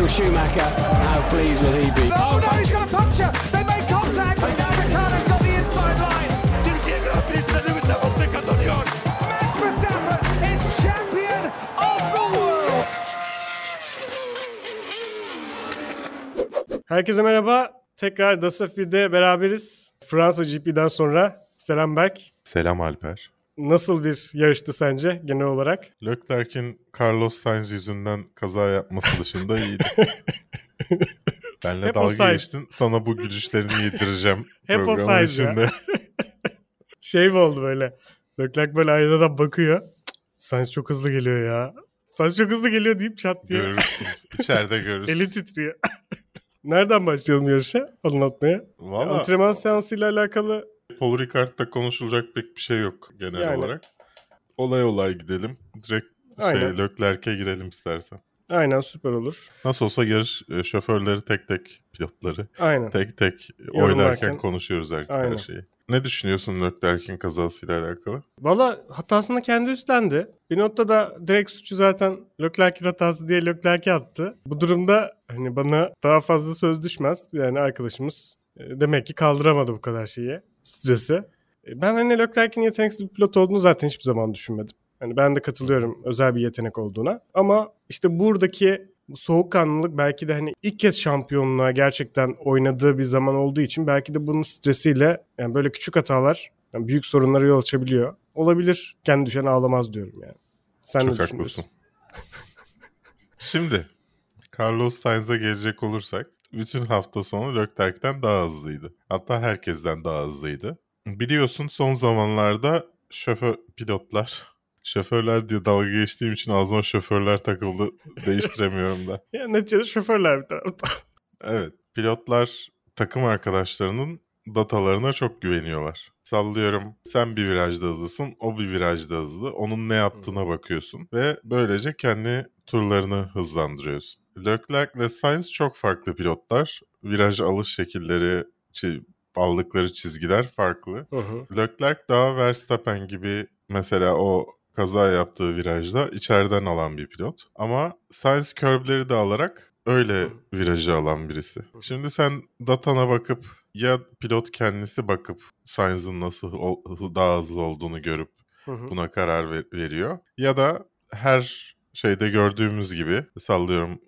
Michael Schumacher, how pleased will he be? Oh no, he's got a puncture. They made contact. And now Ricciardo's got the inside line. Türkiye Grand Prix'sinde Lewis Hamilton kazanıyor. Max Verstappen is champion of the world. Herkese merhaba. Tekrar Dasafir'de beraberiz. Fransa GP'den sonra. Selam Berk. Selam Alper. Nasıl bir yarıştı sence genel olarak? Leclerc'in Carlos Sainz yüzünden kaza yapması dışında iyiydi. Benle Hep dalga geçtin. Sana bu gülüşlerini yedireceğim Hep o içinde. Şey mi oldu böyle? Leclerc böyle aynadan bakıyor. Sainz çok hızlı geliyor ya. Sainz çok hızlı geliyor deyip çat diye Görürsünüz. İçeride görürsünüz. eli titriyor. Nereden başlayalım yarışa anlatmaya? Valla Antrenman seansıyla alakalı Paul Ricard'da konuşulacak pek bir şey yok genel Yani. olarak. Olay olay gidelim. Direkt şey, Aynen. Leclerc'e girelim istersen. aynen süper olur. Nasıl olsa yarış e, şoförleri tek tek pilotları Aynen. tek tek Yorumlarken- oylarken konuşuyoruz her, her Aynen. şeyi. Ne düşünüyorsun Leclerc'in kazasıyla alakalı? Valla hatasını kendi üstlendi. Bir notta da direkt suçu zaten Leclerc'in hatası diye Leclerc'e attı. Bu durumda hani bana daha fazla söz düşmez. Yani arkadaşımız demek ki kaldıramadı bu kadar şeyi, stresi. E, Ben hani Leclerc'in yeteneksiz bir pilot olduğunu zaten hiçbir zaman düşünmedim. Hani ben de katılıyorum özel bir yetenek olduğuna. Ama işte buradaki bu soğukkanlılık belki de hani ilk kez şampiyonluğa gerçekten oynadığı bir zaman olduğu için belki de bunun stresiyle yani böyle küçük hatalar yani büyük sorunlara yol açabiliyor. Olabilir. Kendi düşen ağlamaz diyorum yani. Sen ne Çok düşünüyorsun? haklısın. Şimdi Carlos Sainz'a gelecek olursak bütün hafta sonu Leclerc'ten daha hızlıydı. Hatta herkesten daha hızlıydı. Biliyorsun son zamanlarda şoför pilotlar şoförler diye dalga geçtiğim için ağzıma şoförler takıldı. Değiştiremiyorum da. Ya neticede şoförler bir tarafta. Evet. Pilotlar takım arkadaşlarının datalarına çok güveniyorlar. Sallıyorum sen bir virajda hızlısın, o bir virajda hızlı. Onun ne yaptığına bakıyorsun ve böylece kendi turlarını hızlandırıyorsun. Leclerc ile Sainz çok farklı pilotlar. Viraj alış şekilleri, aldıkları çizgiler farklı. Hı hı. Leclerc daha Verstappen gibi mesela o kaza yaptığı virajda içeriden alan bir pilot. Ama Sainz curb'leri de alarak öyle virajı alan birisi. Şimdi sen datana bakıp ya pilot kendisi bakıp Sainz'ın nasıl daha hızlı olduğunu görüp buna karar ver- veriyor. Ya da her şeyde gördüğümüz gibi sallıyorum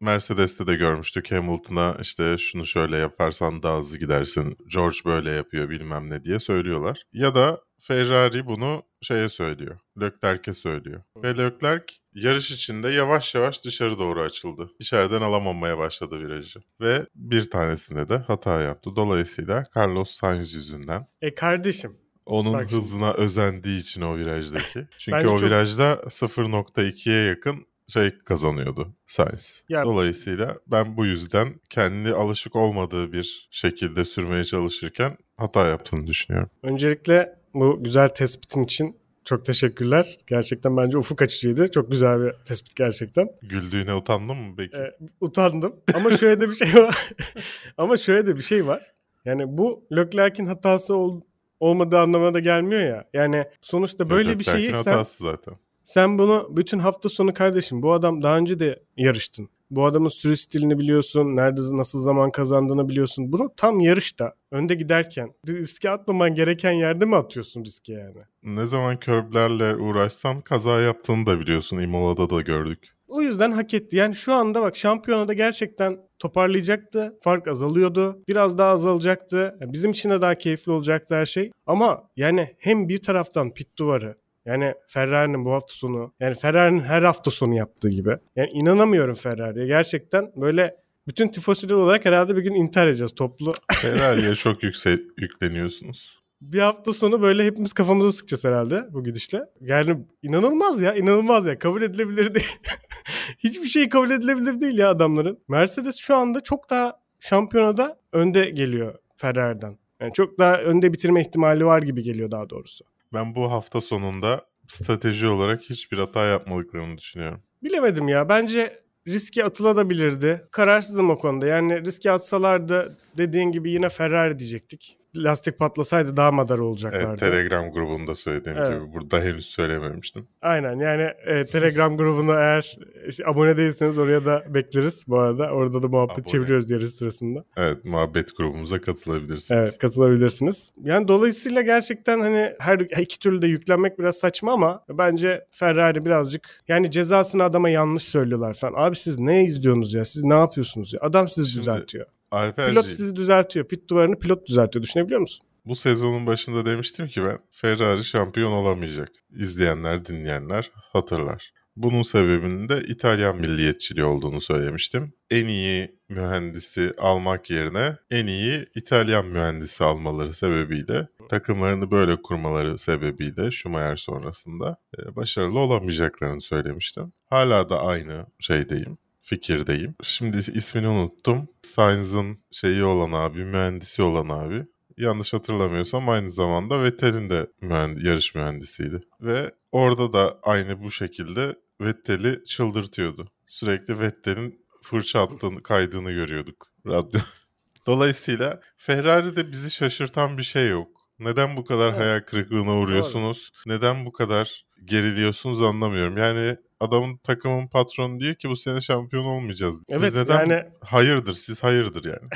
Mercedes'te de görmüştük Hamilton'a işte şunu şöyle yaparsan daha hızlı gidersin. George böyle yapıyor bilmem ne diye söylüyorlar. Ya da Ferrari bunu şeye söylüyor. Leclerc'e söylüyor. Ve Leclerc yarış içinde yavaş yavaş dışarı doğru açıldı. İçeriden alamamaya başladı virajı. Ve bir tanesinde de hata yaptı. Dolayısıyla Carlos Sainz yüzünden E kardeşim. Onun Bak şimdi. hızına özendiği için o virajdaki. Çünkü Bence o çok- virajda 0.2'ye yakın şey kazanıyordu Sainz. Ya- Dolayısıyla ben bu yüzden kendi alışık olmadığı bir şekilde sürmeye çalışırken hata yaptığını düşünüyorum. Öncelikle bu güzel tespitin için çok teşekkürler. Gerçekten bence ufuk açıcıydı. Çok güzel bir tespit gerçekten. Güldüğüne utandın mı peki? E, utandım. Ama şöyle de bir şey var. Ama şöyle de bir şey var. Yani bu Leclerc'in hatası ol- olmadığı anlamına da gelmiyor ya. Yani sonuçta böyle bir Leclerc'in şeyi sen, zaten. sen bunu bütün hafta sonu kardeşim bu adam daha önce de yarıştın. Bu adamın sürüş stilini biliyorsun. Nerede nasıl zaman kazandığını biliyorsun. Bunu tam yarışta önde giderken riske atmaman gereken yerde mi atıyorsun riske yani? Ne zaman körblerle uğraşsan kaza yaptığını da biliyorsun. Imola'da da gördük. O yüzden hak etti. Yani şu anda bak şampiyonada gerçekten toparlayacaktı. Fark azalıyordu. Biraz daha azalacaktı. Bizim için de daha keyifli olacaktı her şey. Ama yani hem bir taraftan pit duvarı yani Ferrari'nin bu hafta sonu yani Ferrari'nin her hafta sonu yaptığı gibi. Yani inanamıyorum Ferrari'ye. Gerçekten böyle bütün tifosiler olarak herhalde bir gün intihar edeceğiz toplu. Ferrari'ye çok yüksek yükleniyorsunuz. Bir hafta sonu böyle hepimiz kafamıza sıkacağız herhalde bu gidişle. Yani inanılmaz ya inanılmaz ya kabul edilebilir değil. Hiçbir şey kabul edilebilir değil ya adamların. Mercedes şu anda çok daha şampiyonada önde geliyor Ferrari'den. Yani çok daha önde bitirme ihtimali var gibi geliyor daha doğrusu. Ben bu hafta sonunda strateji olarak hiçbir hata yapmadıklarını düşünüyorum. Bilemedim ya bence riske atılabilirdi. Kararsızım o konuda. Yani riske atsalardı dediğin gibi yine Ferrari diyecektik. Lastik patlasaydı daha madar olacaklardı. Evet, Telegram grubunda söylediğim Evet. gibi. Burada henüz söylememiştim. Aynen yani e, Telegram grubuna eğer işte abone değilseniz oraya da bekleriz bu arada. Orada da muhabbet Abone. çeviriyoruz yarış sırasında. Evet, muhabbet grubumuza katılabilirsiniz. Evet katılabilirsiniz. Yani dolayısıyla gerçekten hani her iki türlü de yüklenmek biraz saçma ama bence Ferrari birazcık yani cezasını adama yanlış söylüyorlar falan. Abi siz ne izliyorsunuz ya? Siz ne yapıyorsunuz ya? Adam sizi Şimdi- düzeltiyor. Alperciğim, Pilot sizi düzeltiyor. Pit duvarını pilot düzeltiyor. Düşünebiliyor musun? bu sezonun başında demiştim ki ben Ferrari şampiyon olamayacak. İzleyenler, dinleyenler hatırlar. Bunun sebebinin de İtalyan milliyetçiliği olduğunu söylemiştim. En iyi mühendisi almak yerine en iyi İtalyan mühendisi almaları sebebiyle takımlarını böyle kurmaları sebebiyle Schumacher sonrasında e, başarılı olamayacaklarını söylemiştim. Hala da aynı şeydeyim fikirdeyim. Şimdi ismini unuttum. Sainz'ın şeyi olan abi, mühendisi olan abi. Yanlış hatırlamıyorsam aynı zamanda Vettel'in de mühend- yarış mühendisiydi. Ve orada da aynı bu şekilde Vettel'i çıldırtıyordu. Sürekli Vettel'in fırça attığını, kaydığını görüyorduk radyo. Dolayısıyla Ferrari'de bizi şaşırtan bir şey yok. Neden bu kadar Evet. hayal kırıklığına uğruyorsunuz? Neden bu kadar geriliyorsunuz anlamıyorum. Yani adamın takımın patronu diyor ki bu sene şampiyon olmayacağız. Siz Evet neden yani hayırdır siz hayırdır yani.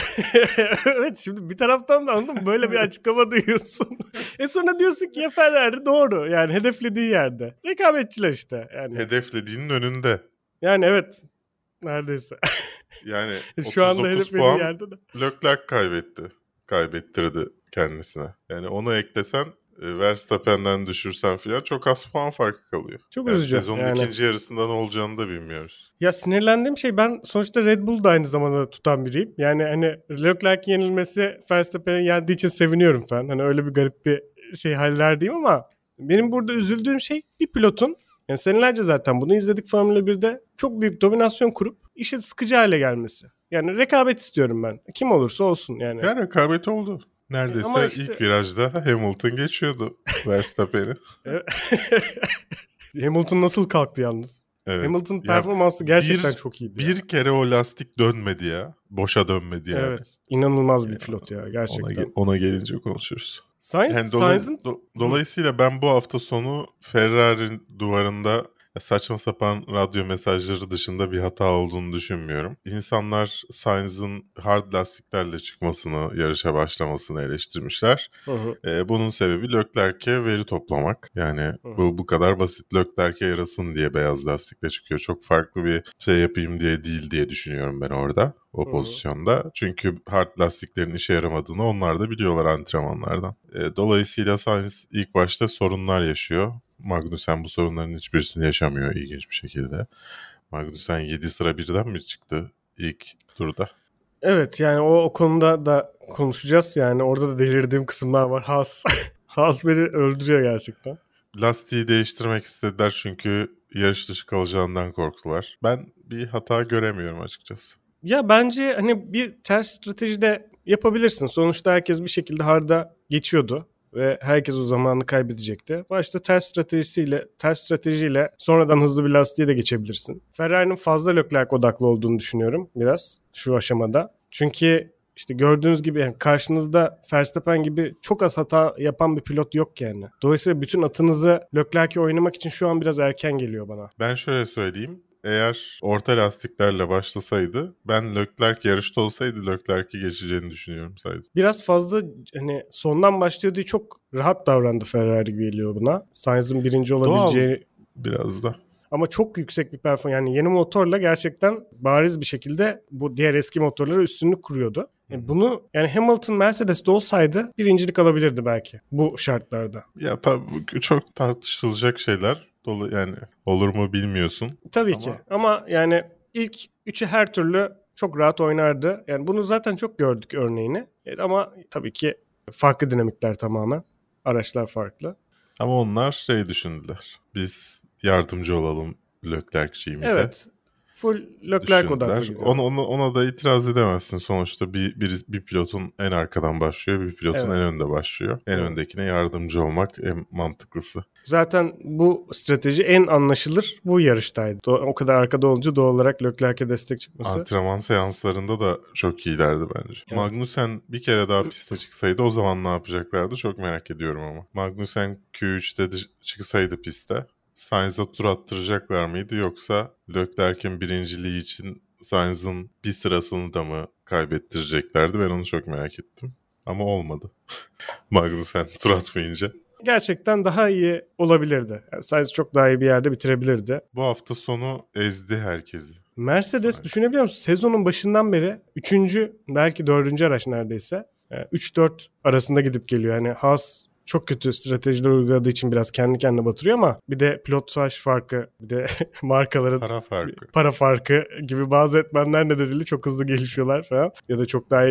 evet şimdi bir taraftan da anladın mı? Böyle bir açıklama duyuyorsun. e sonra diyorsun ki ya Ferrari doğru. Yani hedeflediği yerde. Rekabetçiler işte. Yani, Hedeflediğinin önünde. yani evet. Neredeyse. Yani Şu anda 39 hedeflediği yerde de. Leclerc kaybetti. Kaybettirdi kendisine. Yani onu eklesen Verstappen'den düşürsen falan çok az puan farkı kalıyor. Çok Yani üzücü. Sezonun yani. ikinci yarısında ne olacağını da bilmiyoruz. Ya sinirlendiğim şey ben sonuçta Red Bull'da aynı zamanda tutan biriyim. Yani hani Leclerc'in yenilmesi Verstappen'in yendiği için seviniyorum falan. Hani öyle bir garip bir şey hallerdeyim ama benim burada üzüldüğüm şey bir pilotun yani senelerce zaten bunu izledik Formula 1'de çok büyük dominasyon kurup işe sıkıcı hale gelmesi. Yani rekabet istiyorum ben. Kim olursa olsun yani. Yani rekabet oldu. Neredeyse Ama işte- ilk virajda Hamilton geçiyordu Verstappen'i. Hamilton nasıl kalktı yalnız? Evet. Hamilton Ya performansı gerçekten bir- çok iyiydi. Bir kere o lastik dönmedi ya. Boşa dönmedi yani. Evet. İnanılmaz bir Yani pilot ya Ona, gerçekten. ge- ona gelince konuşuruz. Sainz, Yani Sainz'ın do- dolayısıyla ben bu hafta sonu Ferrari duvarında saçma sapan radyo mesajları dışında bir hata olduğunu düşünmüyorum. İnsanlar Sainz'ın hard lastiklerle çıkmasını, yarışa başlamasını eleştirmişler. Hı hı. Ee, bunun sebebi Leclerc'e veri toplamak. Yani bu bu kadar basit Leclerc'e yarasın diye beyaz lastikle çıkıyor. Çok farklı bir şey yapayım diye değil diye düşünüyorum ben orada o Hı. pozisyonda. Çünkü hard lastiklerin işe yaramadığını onlar da biliyorlar antrenmanlardan. Ee, dolayısıyla Sainz ilk başta sorunlar yaşıyor. Magnussen bu sorunların hiçbirisini yaşamıyor ilginç bir şekilde. Magnussen 7 sıra birden mi çıktı ilk turda? Evet yani o, o konuda da konuşacağız. Yani orada da delirdiğim kısımlar var. Haas. Haas beni öldürüyor gerçekten. Lastiği değiştirmek istediler çünkü yarış dışı kalacağından korktular. Ben bir hata göremiyorum açıkçası. Ya bence hani bir ters strateji de yapabilirsin. Sonuçta herkes bir şekilde harda geçiyordu ve herkes o zamanı kaybedecekti. Başta ters stratejisiyle, ters stratejiyle sonradan hızlı bir lastiğe de geçebilirsin. Ferrari'nin fazla Leclerc odaklı olduğunu düşünüyorum biraz şu aşamada. Çünkü işte gördüğünüz gibi yani karşınızda Verstappen gibi çok az hata yapan bir pilot yok yani. Dolayısıyla bütün atınızı Leclerc'e oynamak için şu an biraz erken geliyor bana. Ben şöyle söyleyeyim. Eğer orta lastiklerle başlasaydı ben Leclerc yarışta olsaydı Leclerc'i geçeceğini düşünüyorum sadece. biraz fazla hani sondan başlıyor diye çok rahat davrandı Ferrari geliyor buna. Sainz'ın birinci olabileceği Biraz da. ama çok yüksek bir performans. Yani yeni motorla gerçekten bariz bir şekilde bu diğer eski motorlara üstünlük kuruyordu. Yani bunu yani Hamilton Mercedes'te olsaydı birincilik alabilirdi belki bu şartlarda. Ya tabii çok tartışılacak şeyler. Dolu yani olur mu bilmiyorsun. Tabii Ama- ki. Ama yani ilk üçü her türlü çok rahat oynardı. Yani bunu zaten çok gördük örneğini. E, Ama tabii ki farklı dinamikler tamamen. Araçlar farklı. Ama onlar şey düşündüler. Biz yardımcı olalım Leclerc'ciğimize. Evet. Full Leclerc odaklı. Ona, ona, ona da itiraz edemezsin. Sonuçta bir, bir, bir pilotun en arkadan başlıyor, bir pilotun Evet. en önde başlıyor. En öndekine yardımcı olmak en mantıklısı. Zaten bu strateji en anlaşılır bu yarıştaydı. O kadar arkada olunca doğal olarak Leclerc'e destek çıkması. Antrenman seanslarında da çok iyilerdi bence. Evet. Magnussen bir kere daha piste çıksaydı o zaman ne yapacaklardı çok merak ediyorum ama. Magnussen Q3'te de çıksaydı piste Sainz'a tur attıracaklar mıydı yoksa Leclerc'in birinciliği için Sainz'ın bir sırasını da mı kaybettireceklerdi? Ben onu çok merak ettim. Ama olmadı. Magnussen tur atmayınca. Gerçekten daha iyi olabilirdi. Yani Sainz çok daha iyi bir yerde bitirebilirdi. Bu hafta sonu ezdi herkesi. Mercedes Sainz. düşünebiliyor musun? Sezonun başından beri 3. belki 4. araç neredeyse. 3-4 arasında gidip geliyor. Yani Haas çok kötü stratejiler uyguladığı için biraz kendi kendine batırıyor ama bir de pilotaj farkı, bir de markaların Para farkı. para farkı gibi bazı etmenler nedeniyle çok hızlı gelişiyorlar falan. Ya da çok daha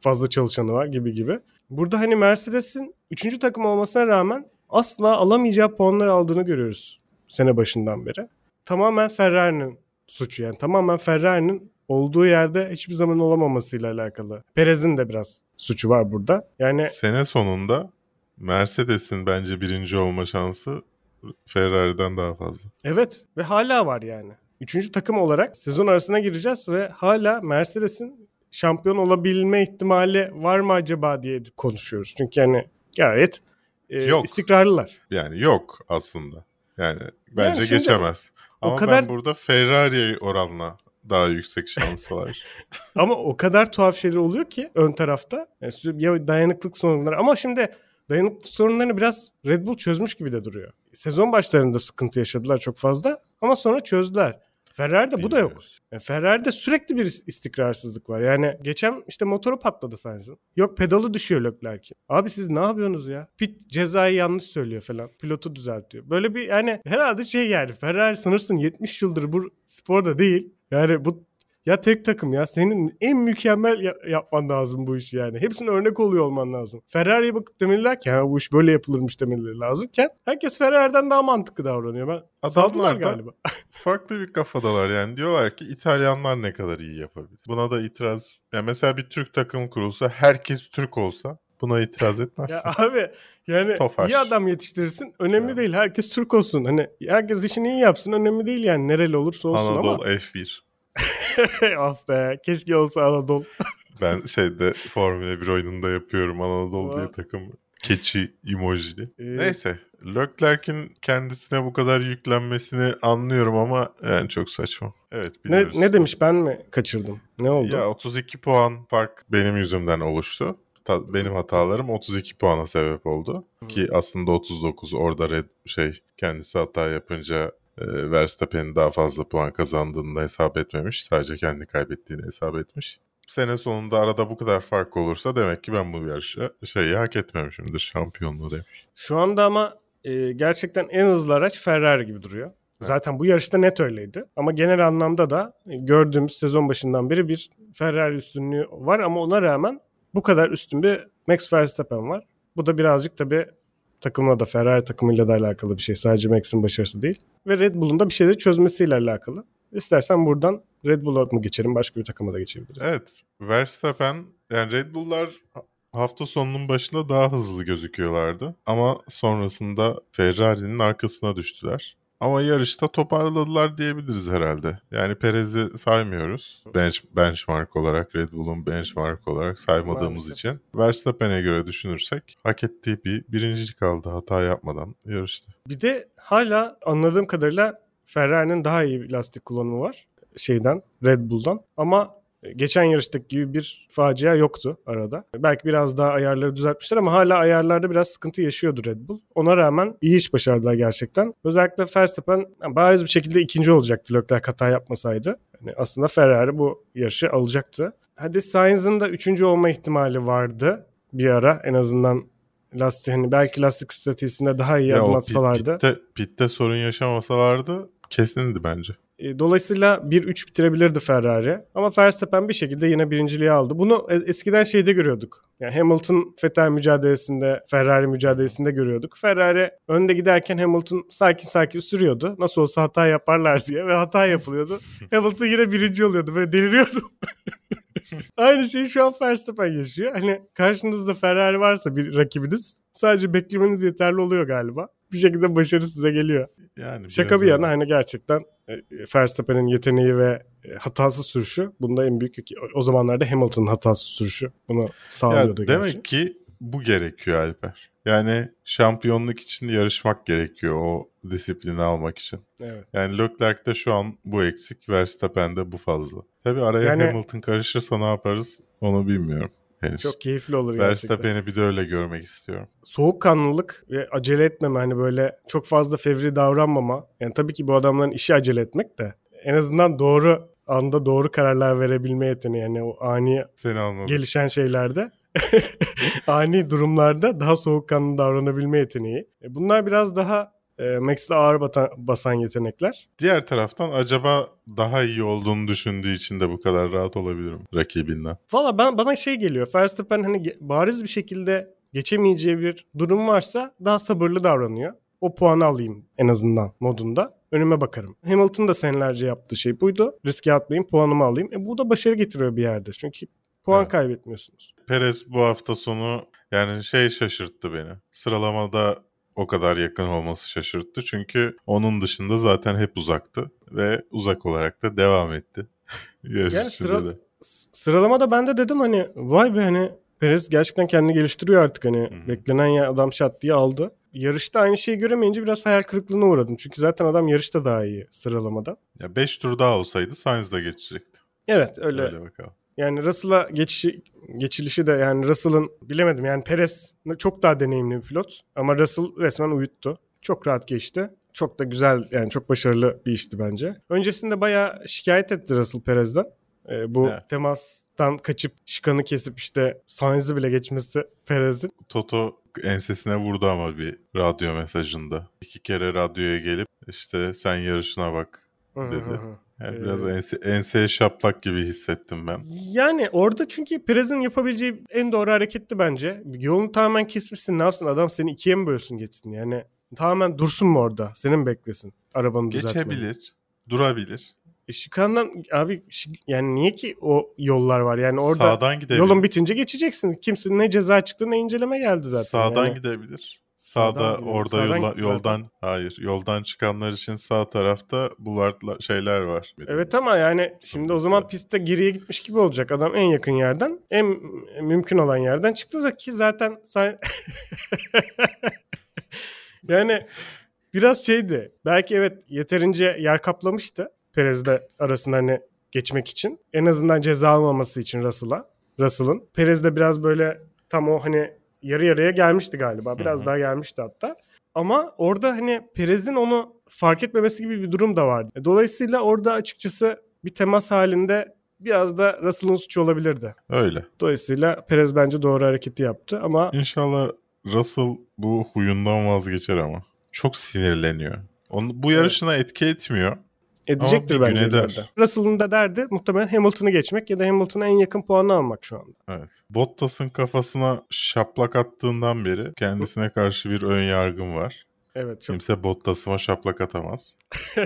fazla çalışanı var gibi gibi. Burada hani Mercedes'in 3. takım olmasına rağmen asla alamayacağı puanlar aldığını görüyoruz sene başından beri. Tamamen Ferrari'nin suçu yani. Tamamen Ferrari'nin olduğu yerde hiçbir zaman olamamasıyla alakalı. Perez'in de biraz suçu var burada. Yani Sene sonunda Mercedes'in bence birinci olma şansı Ferrari'den daha fazla. Evet ve hala var yani. Üçüncü takım olarak sezon arasına gireceğiz ve hala Mercedes'in şampiyon olabilme ihtimali var mı acaba diye konuşuyoruz. Çünkü yani gayet e, Yok. istikrarlılar. Yani yok aslında. Yani bence şimdi geçemez. o Ama kadar- ben burada Ferrari oranla daha yüksek şansı var. Ama o kadar tuhaf şeyler oluyor ki ön tarafta. Yani sü- ya dayanıklık sorunları ama şimdi dayanıklık sorunlarını biraz Red Bull çözmüş gibi de duruyor. Sezon başlarında sıkıntı yaşadılar çok fazla ama sonra çözdüler. Ferrari'de bu da yok. Yani Ferrari'de sürekli bir is- istikrarsızlık var. Yani geçen işte motoru patladı Sainz'ın. Yok pedalı düşüyor Leclerc'in. Abi siz ne yapıyorsunuz ya? Pit cezayı yanlış söylüyor falan. Pilotu düzeltiyor. Böyle bir yani herhalde şey yani Ferrari sanırsın 70 yıldır bu sporda değil. Yani bu ya tek takım ya senin en mükemmel ya- yapman lazım bu işi yani. Hepsine örnek oluyor olman lazım. Ferrari'ye bakıp demeliler ki ha bu iş böyle yapılırmış demeleri lazımken herkes Ferrari'den daha mantıklı davranıyor. Ben Adamlar galiba. Farklı bir kafadalar yani. Diyorlar ki İtalyanlar ne kadar iyi yapabilir. Buna da itiraz. Yani mesela bir Türk takımı kurulsa herkes Türk olsa buna itiraz etmezsin. Ya abi yani Tofaş. iyi adam yetiştirirsin. Önemli Ya. değil. Herkes Türk olsun. Hani herkes işini iyi yapsın. Önemli değil yani. Nereli olursa olsun Anadolu F1. ah be. Keşke olsa Anadolu. Ben şeyde Formula 1 oyununda yapıyorum Anadolu diye takım. Keçi emojili. Ee, Neyse. Leclerc'in kendisine bu kadar yüklenmesini anlıyorum ama yani çok saçma. Evet Ne, biliyoruz. ne demiş ben mi kaçırdım? Ne oldu? Ya 32 puan fark benim yüzümden oluştu. Ta- benim hatalarım 32 puana sebep oldu. Ki aslında 39 orada red şey kendisi hata yapınca e, Verstappen'in daha fazla puan kazandığını da hesap etmemiş. Sadece kendi kaybettiğini hesap etmiş. Sene sonunda arada bu kadar fark olursa demek ki ben bu yarışı şeyi hak etmemişimdir şampiyonluğu demiş. Şu anda ama e, gerçekten en hızlı araç Ferrari gibi duruyor. Zaten bu yarışta net öyleydi. Ama genel anlamda da e, gördüğümüz sezon başından beri bir Ferrari üstünlüğü var ama ona rağmen bu kadar üstün bir Max Verstappen var. Bu da birazcık tabii takımla da Ferrari takımıyla da alakalı bir şey. Sadece Max'in başarısı değil. Ve Red Bull'un da bir şeyleri çözmesiyle alakalı. İstersen buradan Red Bull'a mı geçelim başka bir takıma da geçebiliriz. Evet Verstappen yani Red Bull'lar hafta sonunun başında daha hızlı gözüküyorlardı. Ama sonrasında Ferrari'nin arkasına düştüler. Ama yarışta toparladılar diyebiliriz herhalde. Yani Perez'i saymıyoruz. Bench, benchmark olarak, Red Bull'un benchmark olarak saymadığımız Maalesef. için. Verstappen'e göre düşünürsek hak ettiği bir birincilik aldı hata yapmadan yarıştı. Bir de hala anladığım kadarıyla Ferrari'nin daha iyi bir lastik kullanımı var şeyden Red Bull'dan ama geçen yarıştaki gibi bir facia yoktu arada. Belki biraz daha ayarları düzeltmişler ama hala ayarlarda biraz sıkıntı yaşıyordu Red Bull. Ona rağmen iyi iş başardılar gerçekten. Özellikle Verstappen bariz bir şekilde ikinci olacaktı Leclerc hata yapmasaydı. Yani aslında Ferrari bu yarışı alacaktı. Hadi Sainz'ın da üçüncü olma ihtimali vardı bir ara en azından lastik hani belki lastik stratejisinde daha iyi Ya adım atsalardı. pitte, pitte sorun yaşamasalardı kesindi bence. E, Dolayısıyla 1-3 bitirebilirdi Ferrari. Ama Verstappen bir şekilde yine birinciliği aldı. Bunu e- eskiden şeyde görüyorduk. Yani Hamilton Vettel mücadelesinde, Ferrari mücadelesinde görüyorduk. Ferrari önde giderken Hamilton sakin sakin sürüyordu. Nasıl olsa hata yaparlar diye ve hata yapılıyordu. Hamilton yine birinci oluyordu. Böyle deliriyordum. Aynı şeyi şu an Verstappen yaşıyor. Hani karşınızda Ferrari varsa bir rakibiniz sadece beklemeniz yeterli oluyor galiba. bir şekilde başarı size geliyor. Yani Şaka bir yana hani gerçekten Verstappen'in yeteneği ve e, hatasız sürüşü. Bunda en büyük o zamanlarda Hamilton'ın hatasız sürüşü bunu sağlıyordu Ya gerçi. demek ki bu gerekiyor Alper. Yani şampiyonluk için yarışmak gerekiyor o disiplini almak için. Evet. Yani Leclerc'te şu an bu eksik, Verstappen'de bu fazla. Tabii araya Yani- Hamilton karışırsa ne yaparız onu bilmiyorum henüz. Çok keyifli olur gerçekten. Verstappen'i bir de öyle görmek istiyorum. soğukkanlılık ve acele etmeme hani böyle çok fazla fevri davranmama. Yani tabii ki bu adamların işi acele etmek de en azından doğru anda doğru kararlar verebilme yeteneği yani o ani gelişen şeylerde ani durumlarda daha soğukkanlı davranabilme yeteneği. E, Bunlar biraz daha e, Max'le ağır batan, basan yetenekler. Diğer taraftan acaba daha iyi olduğunu düşündüğü için de bu kadar rahat olabilirim rakibinden. Valla ben bana şey geliyor. Verstappen hani bariz bir şekilde geçemeyeceği bir durum varsa daha sabırlı davranıyor. O puanı alayım en azından modunda. Önüme bakarım. Hamilton da senelerce yaptığı şey buydu. Riske atmayayım, puanımı alayım. E bu da başarı getiriyor bir yerde. Çünkü puan Evet. kaybetmiyorsunuz. Perez bu hafta sonu yani şey şaşırttı beni. Sıralamada o kadar yakın olması şaşırttı. Çünkü onun dışında zaten hep uzaktı. Ve uzak olarak da devam etti. Yani sıra- de. Sıralamada ben de dedim hani vay be hani Perez gerçekten kendini geliştiriyor artık hani Hı hı. beklenen ya adam şat diye aldı. Yarışta aynı şeyi göremeyince biraz hayal kırıklığına uğradım. Çünkü zaten adam yarışta daha iyi sıralamada. Ya 5 tur daha olsaydı Sainz da geçecekti. Evet öyle. Öyle bakalım. Yani Russell'a geçişi, geçilişi de yani Russell'ın bilemedim yani Perez çok daha deneyimli bir pilot ama Russell resmen uyuttu. Çok rahat geçti. Çok da güzel yani çok başarılı bir işti bence. Öncesinde bayağı şikayet etti Russell Perez'den. Ee, bu Evet. temastan kaçıp şikanı kesip işte Sainz'i bile geçmesi Perez'in. Toto ensesine vurdu ama bir radyo mesajında. İki kere radyoya gelip işte sen yarışına bak dedi. Yani Ee, biraz ense, enseye şaplak gibi hissettim ben. Yani orada çünkü Perez'in yapabileceği en doğru hareketti bence. Yolunu tamamen kesmişsin ne yapsın adam seni ikiye mi bölsün geçsin yani. Tamamen dursun mu orada? Senin mi beklesin arabanı düzeltmeni? Geçebilir, durabilir. E, Şikandan abi şi- yani niye ki o yollar var? Yani orada Sağdan gidebilir. yolun bitince geçeceksin. Kimsenin ne ceza çıktı ne inceleme geldi zaten. Sağdan yani. gidebilir. Sağdan Sağda gidelim. orada Sağdan yola- yoldan hayır yoldan çıkanlar için sağ tarafta bulvarlar şeyler var. Evet ama yani şimdi o zaman pistte geriye gitmiş gibi olacak. Adam en yakın yerden, en mümkün olan yerden çıktı ki zaten sen... yani biraz şeydi. Belki evet yeterince yer kaplamıştı Perez'le arasında hani geçmek için. En azından ceza almaması için Russell'a. Russell'ın. Perez de biraz böyle tam o hani yarı yarıya gelmişti galiba. Biraz Hı hı. daha gelmişti hatta. Ama orada hani Perez'in onu fark etmemesi gibi bir durum da vardı. E, Dolayısıyla orada açıkçası bir temas halinde biraz da Russell'ın suçu olabilirdi. Öyle. Dolayısıyla Perez bence doğru hareketi yaptı ama İnşallah Russell bu huyundan vazgeçer ama. Çok sinirleniyor. Onu, bu Evet. yarışına etki etmiyor. Edecektir bence ileride. Russell'ın da derdi muhtemelen Hamilton'ı geçmek ya da Hamilton'a en yakın puanı almak şu anda. Evet. Bottas'ın kafasına şaplak attığından beri kendisine karşı bir ön yargım var. Evet çok Kimse Bottas'ıma şaplak atamaz.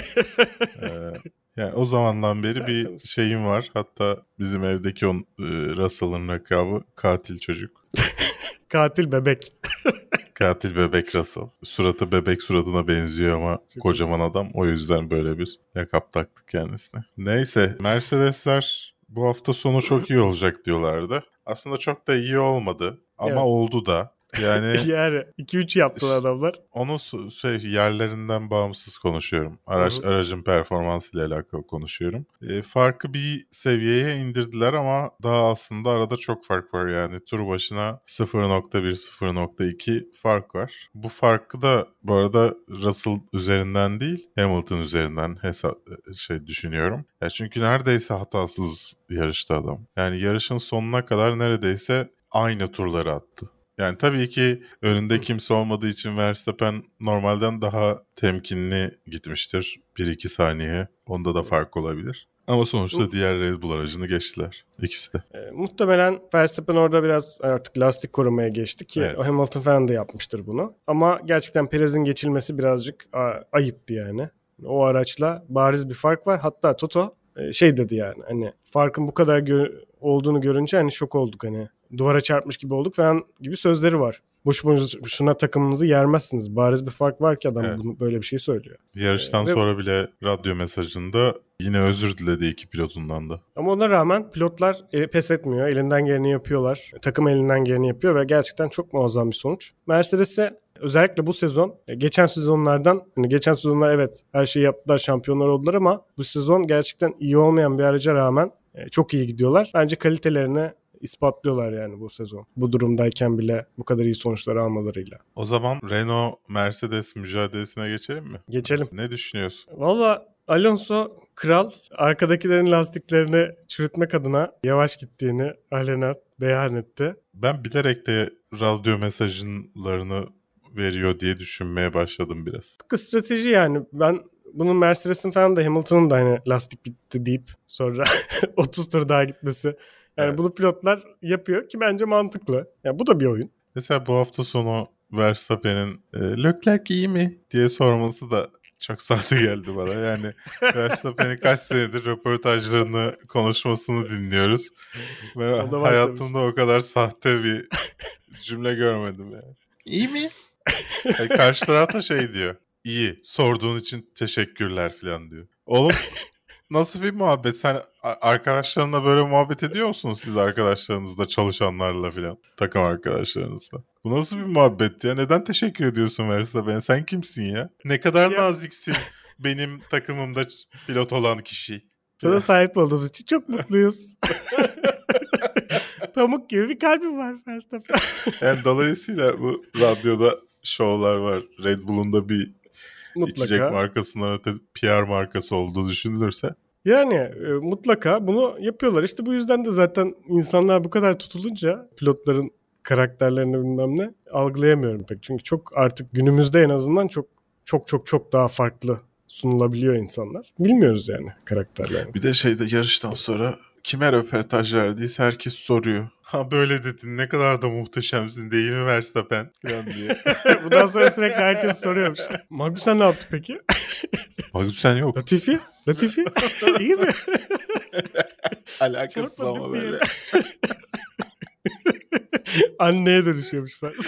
Ee, yani o zamandan beri bir şeyim var. Hatta bizim evdeki on, e, Russell'ın rakabı katil çocuk. katil bebek. Katil bebek Russell. Suratı bebek suratına benziyor ama kocaman adam. O yüzden böyle bir lakap taktık kendisine. Neyse Mercedesler bu hafta sonu çok iyi olacak diyorlardı. Aslında çok da iyi olmadı ama Evet. oldu da. Yani yani 2-3 yaptılar adamlar. onu şey yerlerinden bağımsız konuşuyorum. Araç Hı hı. aracın performansıyla alakalı konuşuyorum. E, farkı bir seviyeye indirdiler ama daha aslında arada çok fark var yani. Tur başına 0.1 0.2 fark var. Bu farkı da bu arada Russell üzerinden değil, Hamilton üzerinden hesap şey düşünüyorum. Ya çünkü neredeyse hatasız yarıştı adam. Yani yarışın sonuna kadar neredeyse aynı turları attı. Yani tabii ki önünde kimse olmadığı için Verstappen normalden daha temkinli gitmiştir. 1-2 saniye. Onda da fark olabilir. Ama sonuçta diğer Red Bull aracını geçtiler. İkisi de. E, muhtemelen Verstappen orada biraz artık lastik korumaya geçti ki Evet. Hamilton falan da yapmıştır bunu. Ama gerçekten Perez'in geçilmesi birazcık ayıptı yani. O araçla bariz bir fark var. Hatta Toto şey dedi yani hani farkın bu kadar gö- olduğunu görünce hani şok olduk hani duvara çarpmış gibi olduk falan gibi sözleri var. Boş boşuna takımınızı yermezsiniz. Bariz bir fark var ki adam Evet. bunu böyle bir şey söylüyor. Yarıştan Ee, ve- sonra bile radyo mesajında yine özür diledi iki pilotundan da. Ama ona rağmen pilotlar e, pes etmiyor. Elinden geleni yapıyorlar. Takım elinden geleni yapıyor ve gerçekten çok muazzam bir sonuç. Mercedes'e özellikle bu sezon e, geçen sezonlardan hani geçen sezonlar evet her şeyi yaptılar şampiyonlar oldular ama bu sezon gerçekten iyi olmayan bir araca rağmen e, çok iyi gidiyorlar. Bence kalitelerini ispatlıyorlar yani bu sezon. Bu durumdayken bile bu kadar iyi sonuçlar almalarıyla. O zaman Renault Mercedes mücadelesine geçelim mi? Geçelim. Ne düşünüyorsun? Valla Alonso kral arkadakilerin lastiklerini çürütmek adına yavaş gittiğini alenen beyan etti. Ben bilerek de radyo mesajlarını veriyor diye düşünmeye başladım biraz. Strateji yani ben bunun Mercedes'in falan da Hamilton'ın da hani lastik bitti deyip sonra 30 tur daha gitmesi. Yani Evet. bunu pilotlar yapıyor ki bence mantıklı. Yani bu da bir oyun. Mesela bu hafta sonu Verstappen'in e, Leclerc iyi mi diye sorması da çok sahte geldi bana. Yani Verstappen'in kaç senedir röportajlarını, konuşmasını dinliyoruz. Başlamış. hayatımda o kadar sahte bir cümle görmedim yani. İyi mi? Yani karşı tarafta şey diyor. İyi, sorduğun için teşekkürler falan diyor. Oğlum nasıl bir muhabbet? Sen arkadaşlarınla böyle muhabbet ediyor musunuz siz arkadaşlarınızla, çalışanlarla falan, takım arkadaşlarınızla? Bu nasıl bir muhabbet ya? Neden teşekkür ediyorsun Verstappen'e? Sen kimsin ya? Ne kadar Ya- naziksin benim takımımda pilot olan kişi. Sana sahip olduğumuz için çok mutluyuz. Pamuk gibi bir kalbim var Verstappen. Yani dolayısıyla bu radyoda şovlar var. Red Bull'un da bir içecek Mutlaka. markasından öte PR markası olduğu düşünülürse. Yani e, mutlaka bunu yapıyorlar. İşte bu yüzden de zaten insanlar bu kadar tutulunca pilotların karakterlerini bilmem ne algılayamıyorum pek. Çünkü çok artık günümüzde en azından çok çok çok çok daha farklı sunulabiliyor insanlar. Bilmiyoruz yani karakterlerini. Bir de şeyde yarıştan sonra kime röportaj verdiyse herkes soruyor. Ha böyle dedin ne kadar da muhteşemsin değil mi Verstappen falan diye. Bundan sonra sürekli herkes soruyormuş. Magnussen ne yaptı peki? Magnussen yok. Latifi? Latifi? İyi mi? Alakasız Çarpmadık ama böyle. Anneye dönüşüyormuş falan.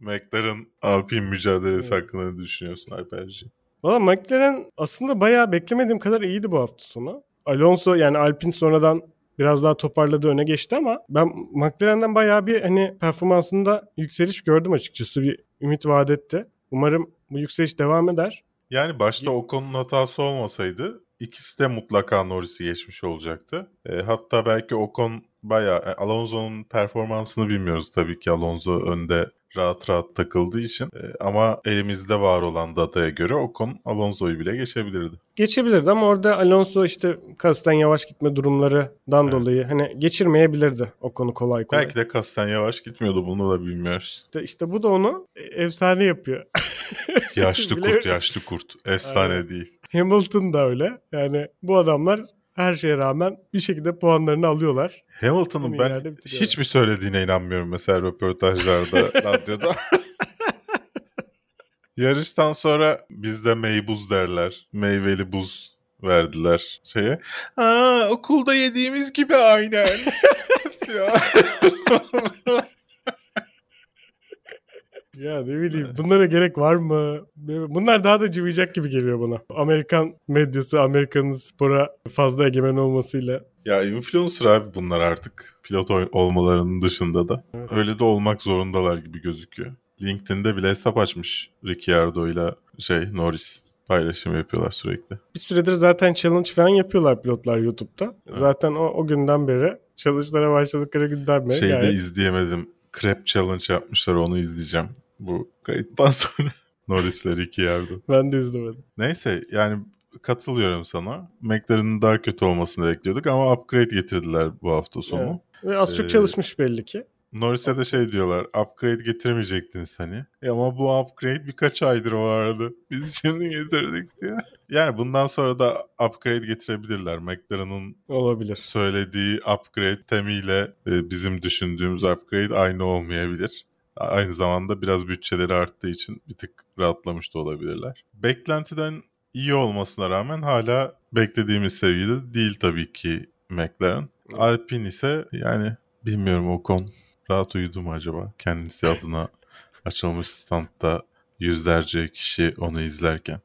McLaren Alpine mücadelesi hakkında ne düşünüyorsun Alperci? Valla McLaren aslında bayağı beklemediğim kadar iyiydi bu hafta sonu. Alonso yani Alpine sonradan biraz daha toparladı öne geçti ama ben McLaren'den bayağı bir hani performansında yükseliş gördüm açıkçası. Bir ümit vaat etti. Umarım bu yükseliş devam eder. Yani başta Ocon'un hatası olmasaydı ikisi de mutlaka Norris'i geçmiş olacaktı. E, hatta belki Ocon bayağı e, Alonso'nun performansını bilmiyoruz tabii ki Alonso önde rahat rahat takıldığı için. E, ama elimizde var olan dataya göre Ocon Alonso'yu bile geçebilirdi. Geçebilirdi ama orada Alonso işte kasten yavaş gitme durumlarından Evet. dolayı hani geçirmeyebilirdi o konu kolay kolay. Belki de kasten yavaş gitmiyordu bunu da bilmiyoruz. İşte, işte bu da onu efsane yapıyor. Yaşlı kurt, yaşlı kurt. Efsane Aynen. değil. Hamilton da öyle. Yani bu adamlar her şeye rağmen bir şekilde puanlarını alıyorlar. Hamilton'ın ben hiçbir söylediğine inanmıyorum mesela röportajlarda, radyoda. Yarıştan sonra bizde meybuz derler. Meyveli buz verdiler şeye. Aa okulda yediğimiz gibi aynen. Ya. Ne bileyim bunlara gerek var mı? Bunlar daha da cıvıyacak gibi geliyor bana. Amerikan medyası, Amerika'nın spora fazla egemen olmasıyla. ya influencer abi bunlar artık pilot olmalarının dışında da. Öyle de olmak zorundalar gibi gözüküyor. LinkedIn'de bile hesap açmış Ricciardo ile şey Norris paylaşım yapıyorlar sürekli. Bir süredir zaten challenge falan yapıyorlar pilotlar YouTube'da. Zaten o, o günden beri challenge'lara başladıkları günden beri. Şeyi de gayet- izleyemedim. Crap Challenge yapmışlar onu izleyeceğim. Bu kayıttan sonra. Norris'le Ricciardo. ben de izlemedim. Neyse yani katılıyorum sana. McLaren'ın daha kötü olmasını bekliyorduk ama upgrade getirdiler bu hafta sonu. Ve az çok Ee, çalışmış belli ki. Norris'e de şey diyorlar. Upgrade getirmeyecektiniz hani. E ama bu upgrade birkaç aydır vardı. Biz şimdi getirdik diyor. Yani bundan sonra da upgrade getirebilirler. McLaren'ın Olabilir. söylediği upgrade temiyle e, bizim düşündüğümüz upgrade aynı olmayabilir. Aynı zamanda biraz bütçeleri arttığı için bir tık rahatlamış da olabilirler. Beklentiden iyi olmasına rağmen hala beklediğimiz seviyede değil tabii ki McLaren. Alpine ise yani bilmiyorum Ocon rahat uyudu mu acaba? Kendisi adına açılmış standta yüzlerce kişi onu izlerken.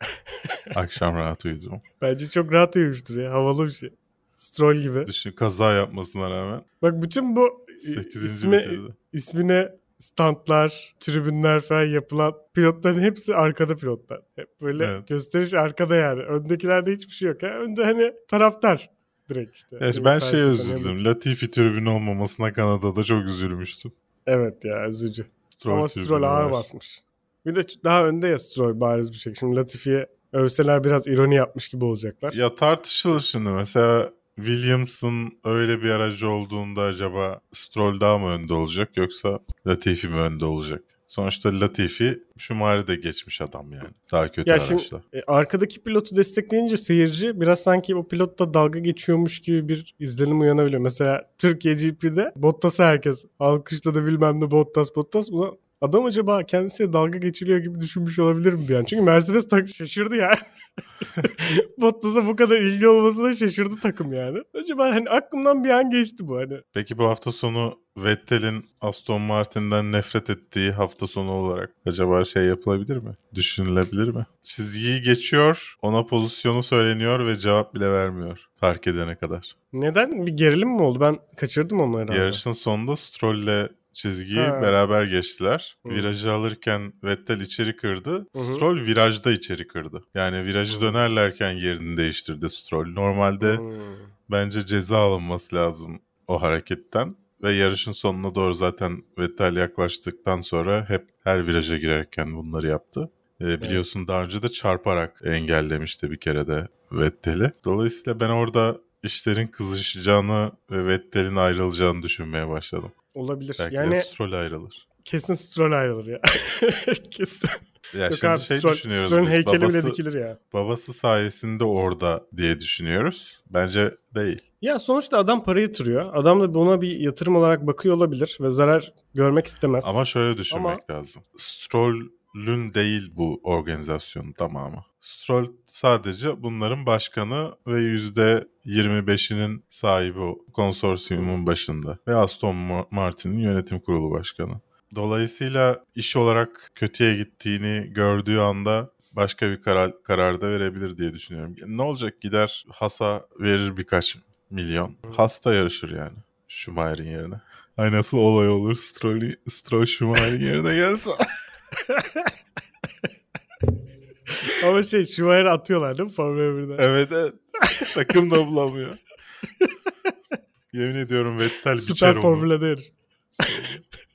Akşam rahat uyudu mu? Bence çok rahat uyumuştur ya. Havalı bir şey. Stroll gibi. Düşün kaza yapmasına rağmen Bak bütün bu 8. ismi, bitirdi. ismine standlar, tribünler falan yapılan pilotların hepsi arkada pilotlar. Hep böyle Evet. gösteriş arkada yani. Öndekilerde hiçbir şey yok. Yani önde hani taraftar direkt işte. Evet, Hani ben şeye üzüldüm. Latifi tribünü olmamasına Kanada'da çok üzülmüştüm. Evet ya üzücü. Stroll Ama Stroll ağır var. basmış. Bir de daha önde ya Stroll bariz bir şekilde. Şimdi Latifi'ye övseler biraz ironi yapmış gibi olacaklar. Ya tartışılır şimdi mesela Williams'ın öyle bir aracı olduğunda acaba Stroll daha mı önde olacak yoksa Latifi mi önde olacak? Sonuçta Latifi Schumacher'i de geçmiş adam yani. Daha kötü Ya araçla. şimdi e, arkadaki pilotu destekleyince seyirci biraz sanki o pilotla dalga geçiyormuş gibi bir izlenim uyanabiliyor. Mesela Türkiye GP'de Bottas'ı herkes alkışladı bilmem ne Bottas Bottas. Buna adam acaba kendisiyle dalga geçiliyor gibi düşünmüş olabilir mi bir an? Çünkü Mercedes tak şaşırdı yani. Bottas'a bu kadar ilgi olmasına şaşırdı takım yani. Acaba hani aklımdan bir an geçti bu hani. Peki bu hafta sonu Vettel'in Aston Martin'den nefret ettiği hafta sonu olarak acaba şey yapılabilir mi? Düşünülebilir mi? Çizgiyi geçiyor, ona pozisyonu söyleniyor ve cevap bile vermiyor fark edene kadar. Neden? Bir gerilim mi oldu? Ben kaçırdım onu herhalde. Yarışın sonunda Stroll'le çizgiyi Ha. beraber geçtiler. Hı. Virajı alırken Vettel içeri kırdı. Hı hı. Stroll virajda içeri kırdı. Yani virajı Hı. dönerlerken yerini değiştirdi Stroll. Normalde Hmm. bence ceza alınması lazım o hareketten. Ve yarışın sonuna doğru zaten Vettel yaklaştıktan sonra hep her viraja girerken bunları yaptı. Ee, biliyorsun daha önce de çarparak engellemişti bir kere de Vettel'i. Dolayısıyla ben orada işlerin kızışacağını ve Vettel'in ayrılacağını düşünmeye başladım. Olabilir. Belki yani de Stroll ayrılır. kesin Stroll ayrılır ya. kesin. Ya Yok şimdi abi şey Stroll, düşünüyoruz Stroll'ün heykeli babası, bile dikilir ya. babası sayesinde orada diye düşünüyoruz. Bence değil. Ya sonuçta adam para yatırıyor. Adam da buna bir yatırım olarak bakıyor olabilir ve zarar görmek istemez. Ama şöyle düşünmek lazım. Stroll'ün değil bu organizasyonun tamamı. Stroll sadece bunların başkanı ve %25'inin sahibi o konsorsiyumun başında. Ve Aston Ma- Martin'in yönetim kurulu başkanı. Dolayısıyla iş olarak kötüye gittiğini gördüğü anda başka bir karar, karar da verebilir diye düşünüyorum. Ne olacak gider Has'a verir birkaç milyon. Has'ta yarışır yani Schumacher'in yerine. Ay nasıl olay olur Stroll, Stroll Schumacher'in yerine gelse. Ama şey Schumacher'ı atıyorlar değil mi Formula 1'de? evet evet. Takım da bulamıyor. Yemin ediyorum Vettel biçer Süper onu. Formula'da yarış.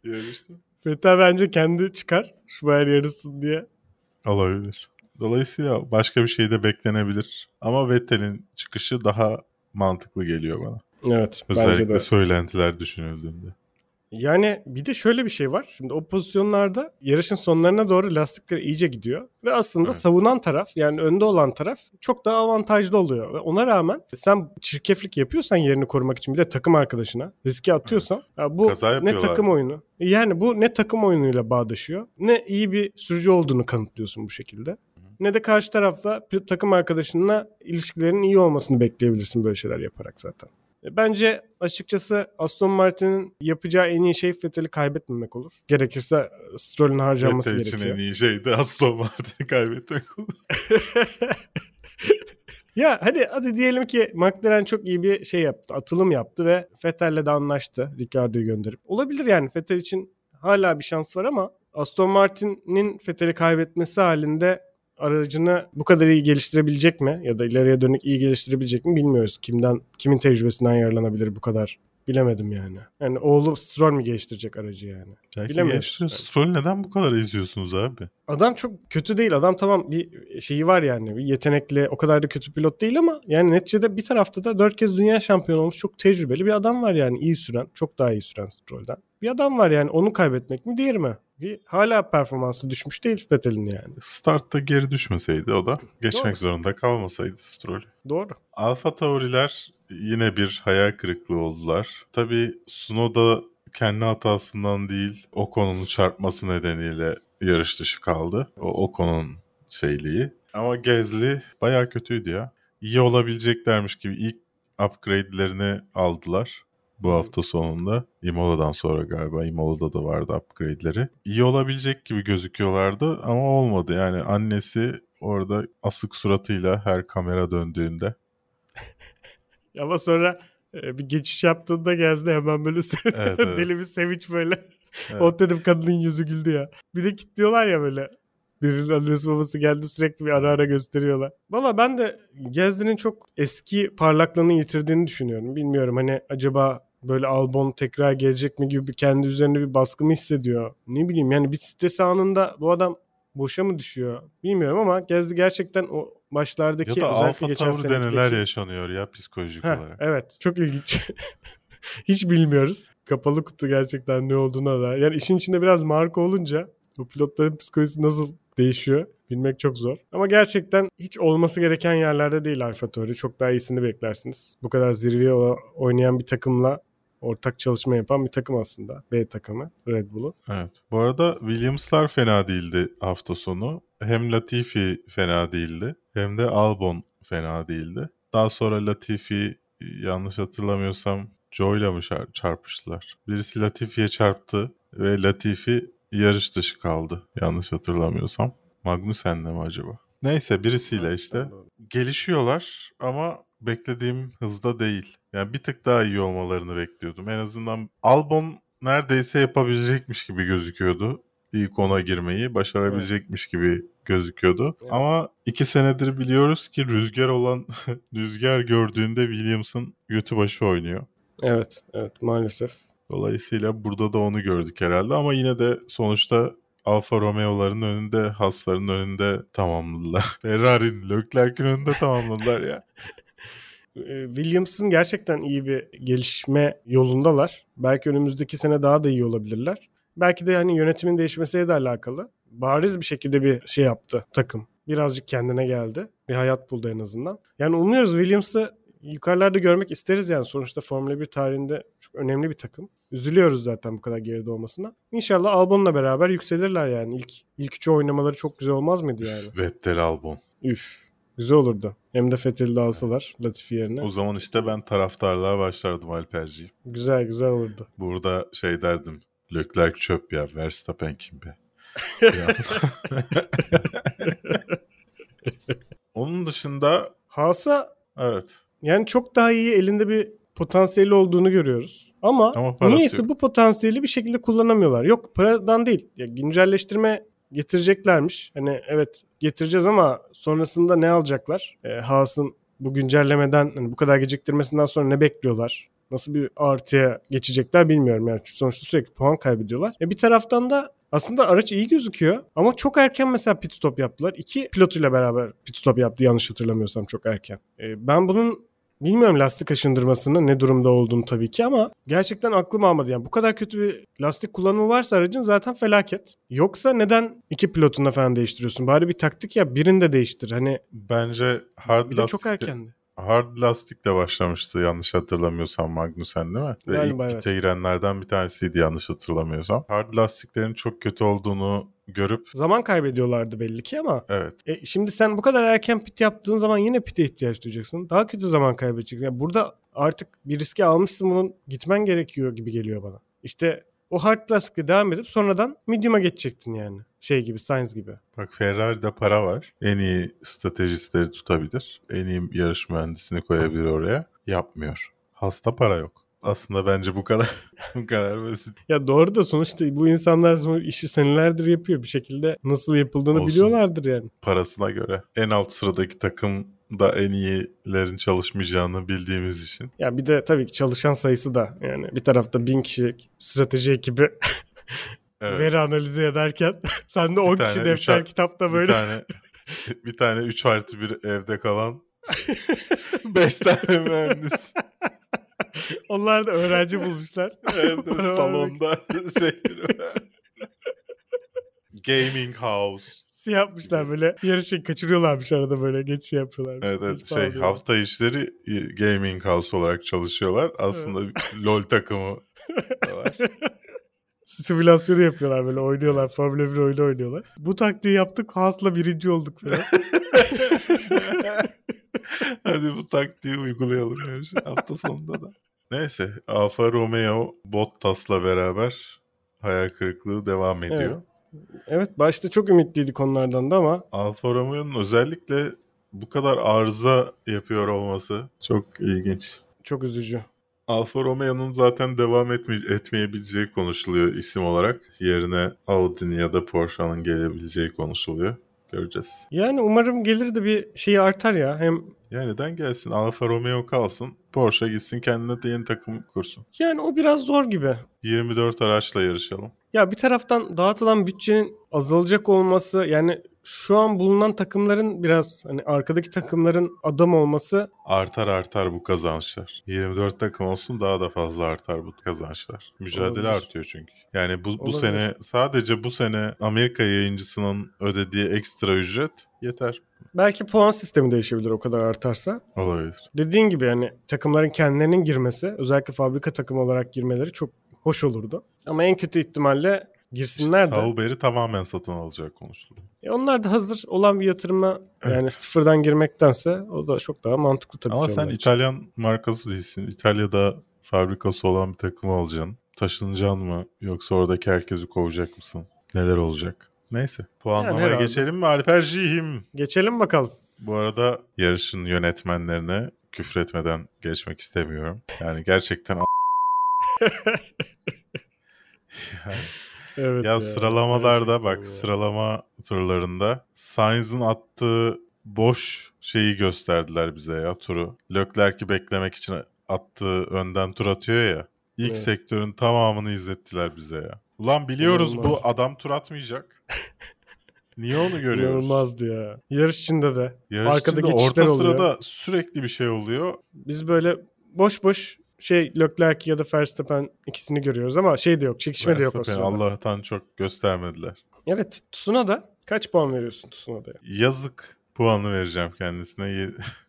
Yarışta. Vettel bence kendi çıkar Schumacher yarışsın diye. Olabilir. Dolayısıyla başka bir şey de beklenebilir. Ama Vettel'in çıkışı daha mantıklı geliyor bana. Evet bence Özellikle de. söylentiler düşünüldüğünde. Yani bir de şöyle bir şey var. Şimdi o pozisyonlarda yarışın sonlarına doğru lastikler iyice gidiyor. Ve aslında Evet. savunan taraf yani önde olan taraf çok daha avantajlı oluyor. Ve ona rağmen sen çirkeflik yapıyorsan yerini korumak için bir de takım arkadaşına riske atıyorsan ya bu ne takım oyunu. Yani bu ne takım oyunuyla bağdaşıyor ne iyi bir sürücü olduğunu kanıtlıyorsun bu şekilde. Ne de karşı tarafta takım arkadaşınla ilişkilerin iyi olmasını bekleyebilirsin böyle şeyler yaparak zaten. E, Bence açıkçası Aston Martin'in yapacağı en iyi şey Vettel'i kaybetmemek olur. Gerekirse e, Stroll'ün harcanması Vettel için gerekiyor. en iyi şey de Aston Martin'i kaybetmek olur. ya hadi hadi diyelim ki McLaren çok iyi bir şey yaptı. Atılım yaptı ve Vettel'le de anlaştı. Ricciardo'yu gönderip. Olabilir yani Vettel için hala bir şans var ama Aston Martin'in Vettel'i kaybetmesi halinde aracını bu kadar iyi geliştirebilecek mi ya da ileriye dönük iyi geliştirebilecek mi bilmiyoruz. Kimden kimin tecrübesinden yararlanabilir bu kadar bilemedim yani. Yani oğlu Stroll mi geliştirecek aracı yani? Belki Bilemiyoruz. Stroll neden bu kadar izliyorsunuz abi? Adam çok kötü değil. Adam tamam bir şeyi var yani. Bir yetenekli, o kadar da kötü pilot değil ama yani neticede bir tarafta da dört kez dünya şampiyonu olmuş çok tecrübeli bir adam var yani. iyi süren, çok daha iyi süren Stroll'den. Bir adam var yani. Onu kaybetmek mi diğeri mi? Hala performansı düşmüş değil Vettel'in yani. Startta geri düşmeseydi o da geçmek Doğru. zorunda kalmasaydı Stroll. Doğru. Alfa Tauri'ler yine bir hayal kırıklığı oldular. Tabii Sunoda kendi hatasından değil Ocon'un çarpması nedeniyle yarış dışı kaldı. O Ocon'un şeyliği. Ama Gezli bayağı kötüydü ya. İyi olabileceklermiş gibi ilk upgrade'lerini aldılar bu hafta sonunda. Imola'dan sonra galiba. Imola'da da vardı upgrade'leri. İyi olabilecek gibi gözüküyorlardı ama olmadı. Yani annesi orada asık suratıyla her kamera döndüğünde. Ama sonra e, bir geçiş yaptığında gezdi hemen böyle Evet, evet. deli bir sevinç böyle. Evet. O dedim kadının yüzü güldü ya. Bir de kilitliyorlar ya böyle. Birinin annesi babası geldi sürekli bir ara ara gösteriyorlar. Valla ben de Gezdi'nin çok eski parlaklığını yitirdiğini düşünüyorum. Bilmiyorum hani acaba böyle Albon tekrar gelecek mi gibi kendi üzerinde bir baskı mı hissediyor? Ne bileyim yani bir stres anında bu adam boşa mı düşüyor? Bilmiyorum ama Gezdi gerçekten o başlardaki Ya da alfa tavır seneki neler geçen- yaşanıyor ya psikolojik Heh, olarak. evet çok ilginç. Hiç bilmiyoruz. Kapalı kutu gerçekten ne olduğuna da. Yani işin içinde biraz marka olunca bu pilotların psikolojisi nasıl değişiyor bilmek çok zor. Ama gerçekten hiç olması gereken yerlerde değil AlphaTauri. Çok daha iyisini beklersiniz. Bu kadar zirveye oynayan bir takımla ortak çalışma yapan bir takım aslında. B takımı Red Bull'u. Evet. Bu arada Williams'lar fena değildi hafta sonu. Hem Latifi fena değildi hem de Albon fena değildi. Daha sonra Latifi yanlış hatırlamıyorsam Joy'la mı çar- çarpıştılar? Birisi Latifi'ye çarptı ve Latifi yarış dışı kaldı. Yanlış hatırlamıyorsam. Magnussen'le mi acaba? Neyse birisiyle işte gelişiyorlar ama beklediğim hızda değil. Yani bir tık daha iyi olmalarını bekliyordum. En azından Albon neredeyse yapabilecekmiş gibi gözüküyordu. İlk ona girmeyi başarabilecekmiş gibi gözüküyordu. Evet. Ama iki senedir biliyoruz ki rüzgar olan rüzgar gördüğünde Williams'ın götü başı oynuyor. Evet, evet maalesef. Dolayısıyla burada da onu gördük herhalde ama yine de sonuçta Alfa Romeo'ların önünde, Haas'ların önünde tamamladılar. Ferrari'nin, Leclerc'in önünde tamamladılar ya. Ee, Williams'ın gerçekten iyi bir gelişme yolundalar. Belki önümüzdeki sene daha da iyi olabilirler. Belki de hani yönetimin değişmesiyle de alakalı. Bariz bir şekilde bir şey yaptı takım. Birazcık kendine geldi. Bir hayat buldu en azından. Yani umuyoruz Williams'ı yukarılarda görmek isteriz yani. Sonuçta Formula 1 tarihinde çok önemli bir takım. Üzülüyoruz zaten bu kadar geride olmasına. İnşallah Albon'la beraber yükselirler yani. İlk, ilk üçü oynamaları çok güzel olmaz mıydı yani? Vettel Albon. Üf. Güzel olurdu. Hem de Fethel'i de alsalar Latifi yerine. O zaman işte ben taraftarlığa başlardım Alperciğim. Güzel güzel olurdu. Burada şey derdim. Leclerc çöp ya. Verstappen kim be? Onun dışında Haas'a evet. yani çok daha iyi elinde bir potansiyeli olduğunu görüyoruz. Ama, Ama niyeyse yok. bu potansiyeli bir şekilde kullanamıyorlar. Yok paradan değil. Ya güncelleştirme getireceklermiş. Hani evet getireceğiz ama sonrasında ne alacaklar? E, Haas'ın bu güncellemeden hani bu kadar geciktirmesinden sonra ne bekliyorlar? Nasıl bir artıya geçecekler bilmiyorum. Yani sonuçta sürekli puan kaybediyorlar. E bir taraftan da aslında araç iyi gözüküyor ama çok erken mesela pit stop yaptılar. İki pilotuyla beraber pit stop yaptı yanlış hatırlamıyorsam çok erken. E, ben bunun Bilmiyorum lastik aşındırmasının ne durumda olduğunu tabii ki ama gerçekten aklım almadı. Yani bu kadar kötü bir lastik kullanımı varsa aracın zaten felaket. Yoksa neden iki pilotunu falan değiştiriyorsun? Bari bir taktik yap birini de değiştir. Hani Bence hard bir de çok lastik erkendi. Hard lastikle başlamıştı yanlış hatırlamıyorsam Magnussen değil mi? Ve Galiba ilk evet. girenlerden bir tanesiydi yanlış hatırlamıyorsam. Hard lastiklerin çok kötü olduğunu görüp Zaman kaybediyorlardı belli ki ama evet e, şimdi sen bu kadar erken pit yaptığın zaman yine pite ihtiyaç duyacaksın. Daha kötü zaman kaybedeceksin. Yani burada artık bir riske almışsın bunun gitmen gerekiyor gibi geliyor bana. İşte o hard lastikle devam edip sonradan medium'a geçecektin yani. Şey gibi Sainz gibi. bak Ferrari'de para var. En iyi stratejistleri tutabilir. En iyi yarış mühendisini koyabilir oraya. Yapmıyor. Hasta para yok. Aslında bence bu kadar bu kadar basit. Ya doğru da sonuçta bu insanlar sonuç işi senelerdir yapıyor. Bir şekilde nasıl yapıldığını Olsun. biliyorlardır yani. Parasına göre. En alt sıradaki takım da en iyilerin çalışmayacağını bildiğimiz için. Ya bir de tabii ki çalışan sayısı da yani bir tarafta bin kişi strateji ekibi Evet. veri analizi ederken sen de 10 tane, kişi defter ar- kitapta Bir böyle tane bir tane 3 artı 1 evde kalan 5 tane mühendis. onlar da öğrenci bulmuşlar. Vermek. salonda şey Gaming house. Şey yapmışlar böyle yarışı kaçırıyorlarmış arada böyle geçiş yapıyorlar. Evet, evet şey hafta işleri gaming house olarak çalışıyorlar. Aslında bir LoL takımı var. Simülasyonu yapıyorlar böyle oynuyorlar. Formula 1 oyunu oynuyorlar. Bu taktiği yaptık. Haas'la birinci olduk falan. Hadi bu taktiği uygulayalım yani şu hafta sonunda da. Neyse Alfa Romeo Bottas'la beraber hayal kırıklığı devam ediyor. Evet başta çok ümitliydik onlardan da ama Alfa Romeo'nun özellikle bu kadar arıza yapıyor olması çok ilginç. çok üzücü. Alfa Romeo'nun zaten devam etme, etmeyebileceği konuşuluyor isim olarak. Yerine Audi'nin ya da Porsche'nin gelebileceği konuşuluyor. Göreceğiz. Yani umarım gelir de bir şeyi artar ya. Hem Ya neden gelsin? Alfa Romeo kalsın. Porsche gitsin kendine de yeni takım kursun. yani o biraz zor gibi. 24 araçla yarışalım. Ya bir taraftan dağıtılan bütçenin azalacak olması yani şu an bulunan takımların biraz hani arkadaki takımların adam olması Artar artar bu kazançlar. 24 takım olsun daha da fazla artar bu kazançlar. Mücadele Olabilir. artıyor çünkü. Yani bu, bu Olabilir. sene sadece bu sene Amerika yayıncısının ödediği ekstra ücret yeter. belki puan sistemi değişebilir o kadar artarsa. Olabilir. Dediğin gibi yani takımların kendilerinin girmesi özellikle fabrika takımı olarak girmeleri çok hoş olurdu. Ama en kötü ihtimalle girsinler de. Sauber'i tamamen satın alacak konuşuluyor. E onlar da hazır olan bir yatırıma yani Evet. sıfırdan girmektense o da çok daha mantıklı tabii Ama sen için. İtalyan markası değilsin. İtalya'da fabrikası olan bir takımı alacaksın. Taşınacaksın mı? Yoksa oradaki herkesi kovacak mısın? Neler olacak? Neyse. Puanlamaya herhalde. geçelim mi Alperciğim? Geçelim bakalım. Bu arada yarışın yönetmenlerine küfretmeden geçmek istemiyorum. Yani gerçekten Yani Evet ya sıralamalarda gerçekten bak ya. sıralama turlarında Sainz'ın attığı boş şeyi gösterdiler bize ya turu. Leclerc'i beklemek için attığı önden tur atıyor ya. İlk Evet. sektörün tamamını izlettiler bize ya. Ulan biliyoruz İnanılmaz. bu adam tur atmayacak. Niye onu görüyoruz? İnanılmazdı ya. Yarış içinde de. Yarış Arkada içinde orta oluyor. sırada sürekli bir şey oluyor. Biz böyle boş boş şey Leclerc ya da Verstappen ikisini görüyoruz ama şey de yok. Çekişme de yok o sırada. Allah'tan çok göstermediler. Evet Tsunoda kaç puan veriyorsun Tsunoda'ya? Yazık puanı vereceğim kendisine.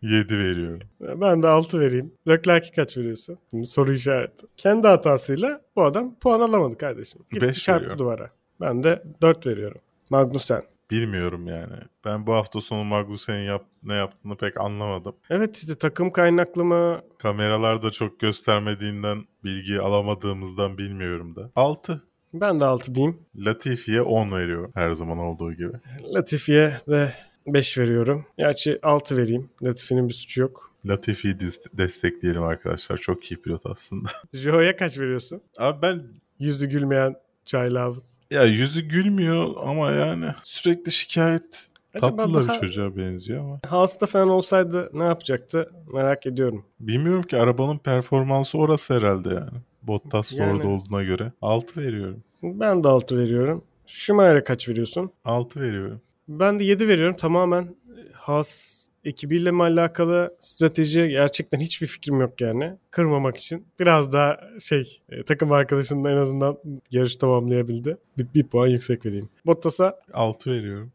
7 veriyorum. Ben de 6 vereyim. Leclerc'e kaç veriyorsun? Şimdi soru işareti. Kendi hatasıyla bu adam puan alamadı kardeşim. Gitti Beş çarptı veriyorum. duvara. Ben de 4 veriyorum. Magnussen. Bilmiyorum yani. Ben bu hafta sonu Magnussen'in yap, ne yaptığını pek anlamadım. Evet işte takım kaynaklı mı? Kameralarda çok göstermediğinden bilgi alamadığımızdan bilmiyorum da. 6. Ben de 6 diyeyim. Latifi'ye 10 veriyorum her zaman olduğu gibi. Latifi'ye de 5 veriyorum. Gerçi 6 vereyim. Latifi'nin bir suçu yok. Latifi'yi destekleyelim arkadaşlar. Çok iyi pilot aslında. Joe'ya kaç veriyorsun? Abi ben Yüzü gülmeyen çaylağımız. Ya yüzü gülmüyor ama yani sürekli şikayet. Acaba Tatlı da daha- bir çocuğa benziyor ama. Haas'ta falan olsaydı ne yapacaktı merak ediyorum. Bilmiyorum ki arabanın performansı orası herhalde yani. Bottas da Yani. orada olduğuna göre. 6 veriyorum. Ben de 6 veriyorum. Schumacher'e kaç veriyorsun? 6 veriyorum. Ben de 7 veriyorum. Tamamen Haas ekibiyle mi alakalı strateji gerçekten hiçbir fikrim yok yani. Kırmamak için. Biraz daha şey e, takım arkadaşının en azından yarış tamamlayabildi. Bir, bir puan yüksek vereyim. Bottas'a 6 veriyorum.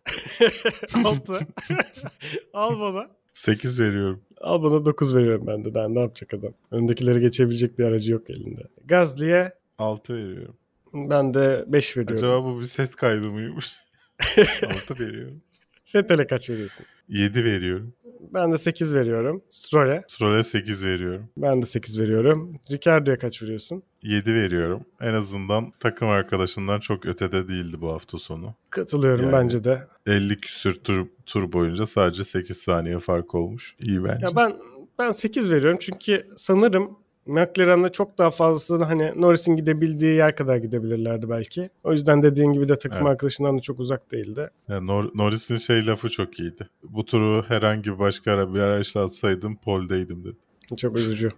6. Al bana. 8 veriyorum. Al bana 9 veriyorum ben de. Daha ne yapacak adam? Öndekileri geçebilecek bir aracı yok elinde. Gazli'ye 6 veriyorum. ben de 5 veriyorum. Acaba bu bir ses kaydı mıymış? 6 veriyorum. Vettel'e kaç veriyorsun? 7 veriyorum. Ben de 8 veriyorum. Stroll'e Stroll'e 8 veriyorum. ben de 8 veriyorum. Ricardo'ya kaç veriyorsun? 7 veriyorum. En azından takım arkadaşından çok ötede değildi bu hafta sonu. Katılıyorum Yani- bence de. 50 küsür tur, tur boyunca sadece 8 saniye fark olmuş. İyi bence. Ya ben ben 8 veriyorum çünkü sanırım McLaren'de çok daha fazlasını hani Norris'in gidebildiği yer kadar gidebilirlerdi belki. O yüzden dediğin gibi de takım Evet. arkadaşından da çok uzak değildi. Yani Nor- Norris'in şey lafı çok iyiydi. Bu turu herhangi bir başka araçla atsaydım poldeydim dedi. Çok üzücü.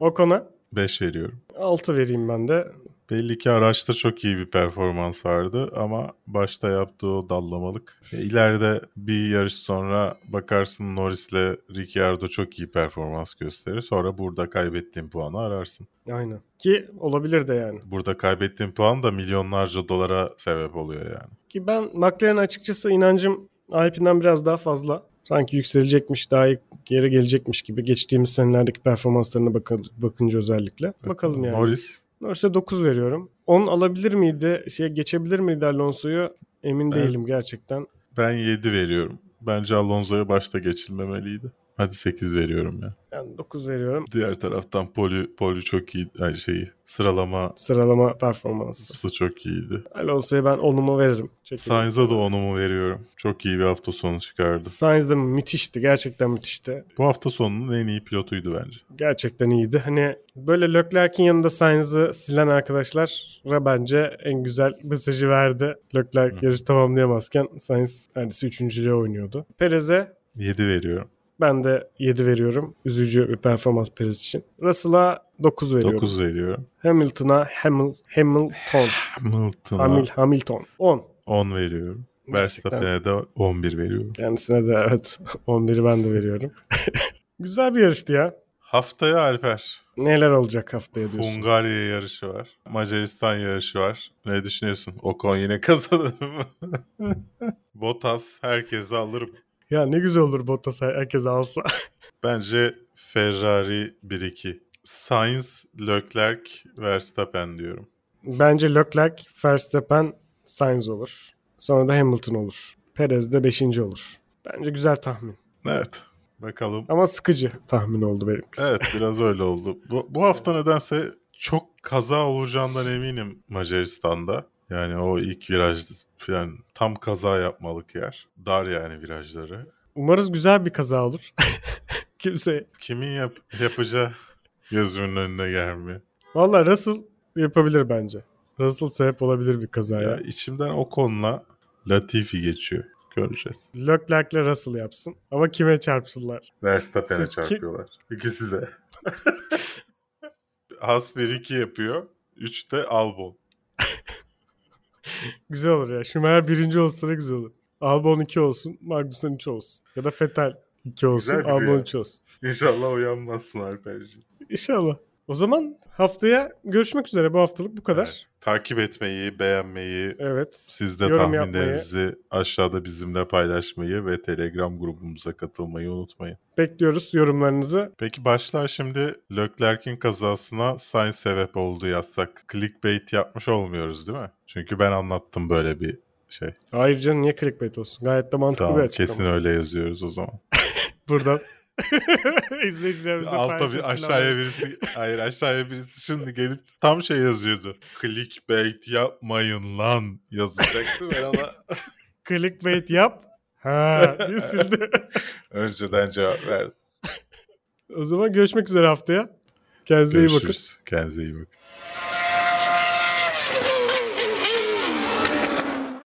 o konu 5 veriyorum. 6 vereyim ben de. Belli ki araçta çok iyi bir performans vardı ama başta yaptığı o dallamalık. E, ileride bir yarış sonra bakarsın Norris'le Ricciardo çok iyi performans gösterir. Sonra burada kaybettiğin puanı ararsın. Aynen. Ki olabilir de yani. Burada kaybettiğin puan da milyonlarca dolara sebep oluyor yani. Ki ben McLaren açıkçası inancım Alpine'den biraz daha fazla. Sanki yükselecekmiş, daha iyi yere gelecekmiş gibi geçtiğimiz senelerdeki performanslarına bakın, bakınca özellikle. Bakalım yani. Norris Norris'e 9 veriyorum. 10 alabilir miydi, şeye geçebilir miydi Alonso'yu? Emin Ben- değilim gerçekten. ben 7 veriyorum. Bence Alonso'ya başta geçilmemeliydi. Hadi 8 veriyorum ya. Ben 9 veriyorum. Diğer taraftan Poli, Poli çok iyi. Yani şeyi sıralama Sıralama performansı. çok iyiydi. Alonso'ya ben 10'umu veririm. Sainz'a da onumu veriyorum. Çok iyi bir hafta sonu çıkardı. Sainz de müthişti. Gerçekten müthişti. Bu hafta sonunun en iyi pilotuydu bence. Gerçekten iyiydi. Hani böyle Leclerc'in yanında Sainz'ı silen arkadaşlara bence en güzel mesajı verdi. Leclerc yarışı tamamlayamazken Sainz neredeyse üçüncülüğe oynuyordu. Perez'e 7 veriyorum. Ben de 7 veriyorum. Üzücü bir performans Perez için. Russell'a 9 veriyorum. 9 veriyorum. Hamilton'a Hamil, Hamilton. Hamilton'a Hamil, Hamilton. 10. 10 veriyorum. Verstappen'e de 11 veriyorum. Kendisine de evet 11'i ben de veriyorum. Güzel bir yarıştı ya. Haftaya Alper. Neler olacak haftaya diyorsun? Hungarya yarışı var. Macaristan yarışı var. Ne düşünüyorsun? Ocon yine kazanır mı? Bottas herkesi alır. Ya ne güzel olur Bottas herkes alsa. Bence Ferrari 1-2. Sainz, Leclerc, Verstappen diyorum. Bence Leclerc, Verstappen, Sainz olur. Sonra da Hamilton olur. Perez de 5. olur. Bence güzel tahmin. Evet. Bakalım. Ama sıkıcı tahmin oldu benimkisi. Evet biraz öyle oldu. Bu, bu hafta nedense çok kaza olacağından eminim Macaristan'da. Yani o ilk viraj yani tam kaza yapmalık yer. Dar yani virajları. Umarız güzel bir kaza olur. Kimse. Kimin yap yapacağı gözümün önüne gelmiyor. Valla Russell yapabilir bence. Russell sebep olabilir bir kazaya. Ya içimden o konuda Latifi geçiyor. Göreceğiz. Leclerc'le Russell yapsın. Ama kime çarpsınlar? Verstappen'e çarpıyorlar. İkisi de. Has 1-2 yapıyor. 3'te Albon. Güzel olur ya. Schumacher birinci olsa ne güzel olur. Albon 2 olsun. Magnussen 3 olsun. Ya da Vettel 2 olsun. Albon rüya. 3 olsun. İnşallah uyanmazsın Alperciğim. İnşallah. O zaman haftaya görüşmek üzere. Bu haftalık bu kadar. Evet. Takip etmeyi, beğenmeyi, Evet. siz de tahminlerinizi aşağıda bizimle paylaşmayı ve Telegram grubumuza katılmayı unutmayın. Bekliyoruz yorumlarınızı. Peki başlar şimdi Leclerc'in kazasına Sainz sebep oldu yazsak. Clickbait yapmış olmuyoruz değil mi? Çünkü ben anlattım böyle bir şey. Hayır canım niye clickbait olsun? Gayet de mantıklı bir Tamam açıklama. kesin öyle yazıyoruz o zaman. Buradan. İzleyicilerimizle Altta bir aşağıya birisi hayır aşağıya birisi şimdi gelip tam şey yazıyordu. Clickbait yapmayın lan yazacaktı ben ona Clickbait yap. Ha diye sildi. önceden cevap verdim. o zaman görüşmek üzere haftaya. Kendinize iyi bakın. Görüşürüz. Kendinize iyi bakın.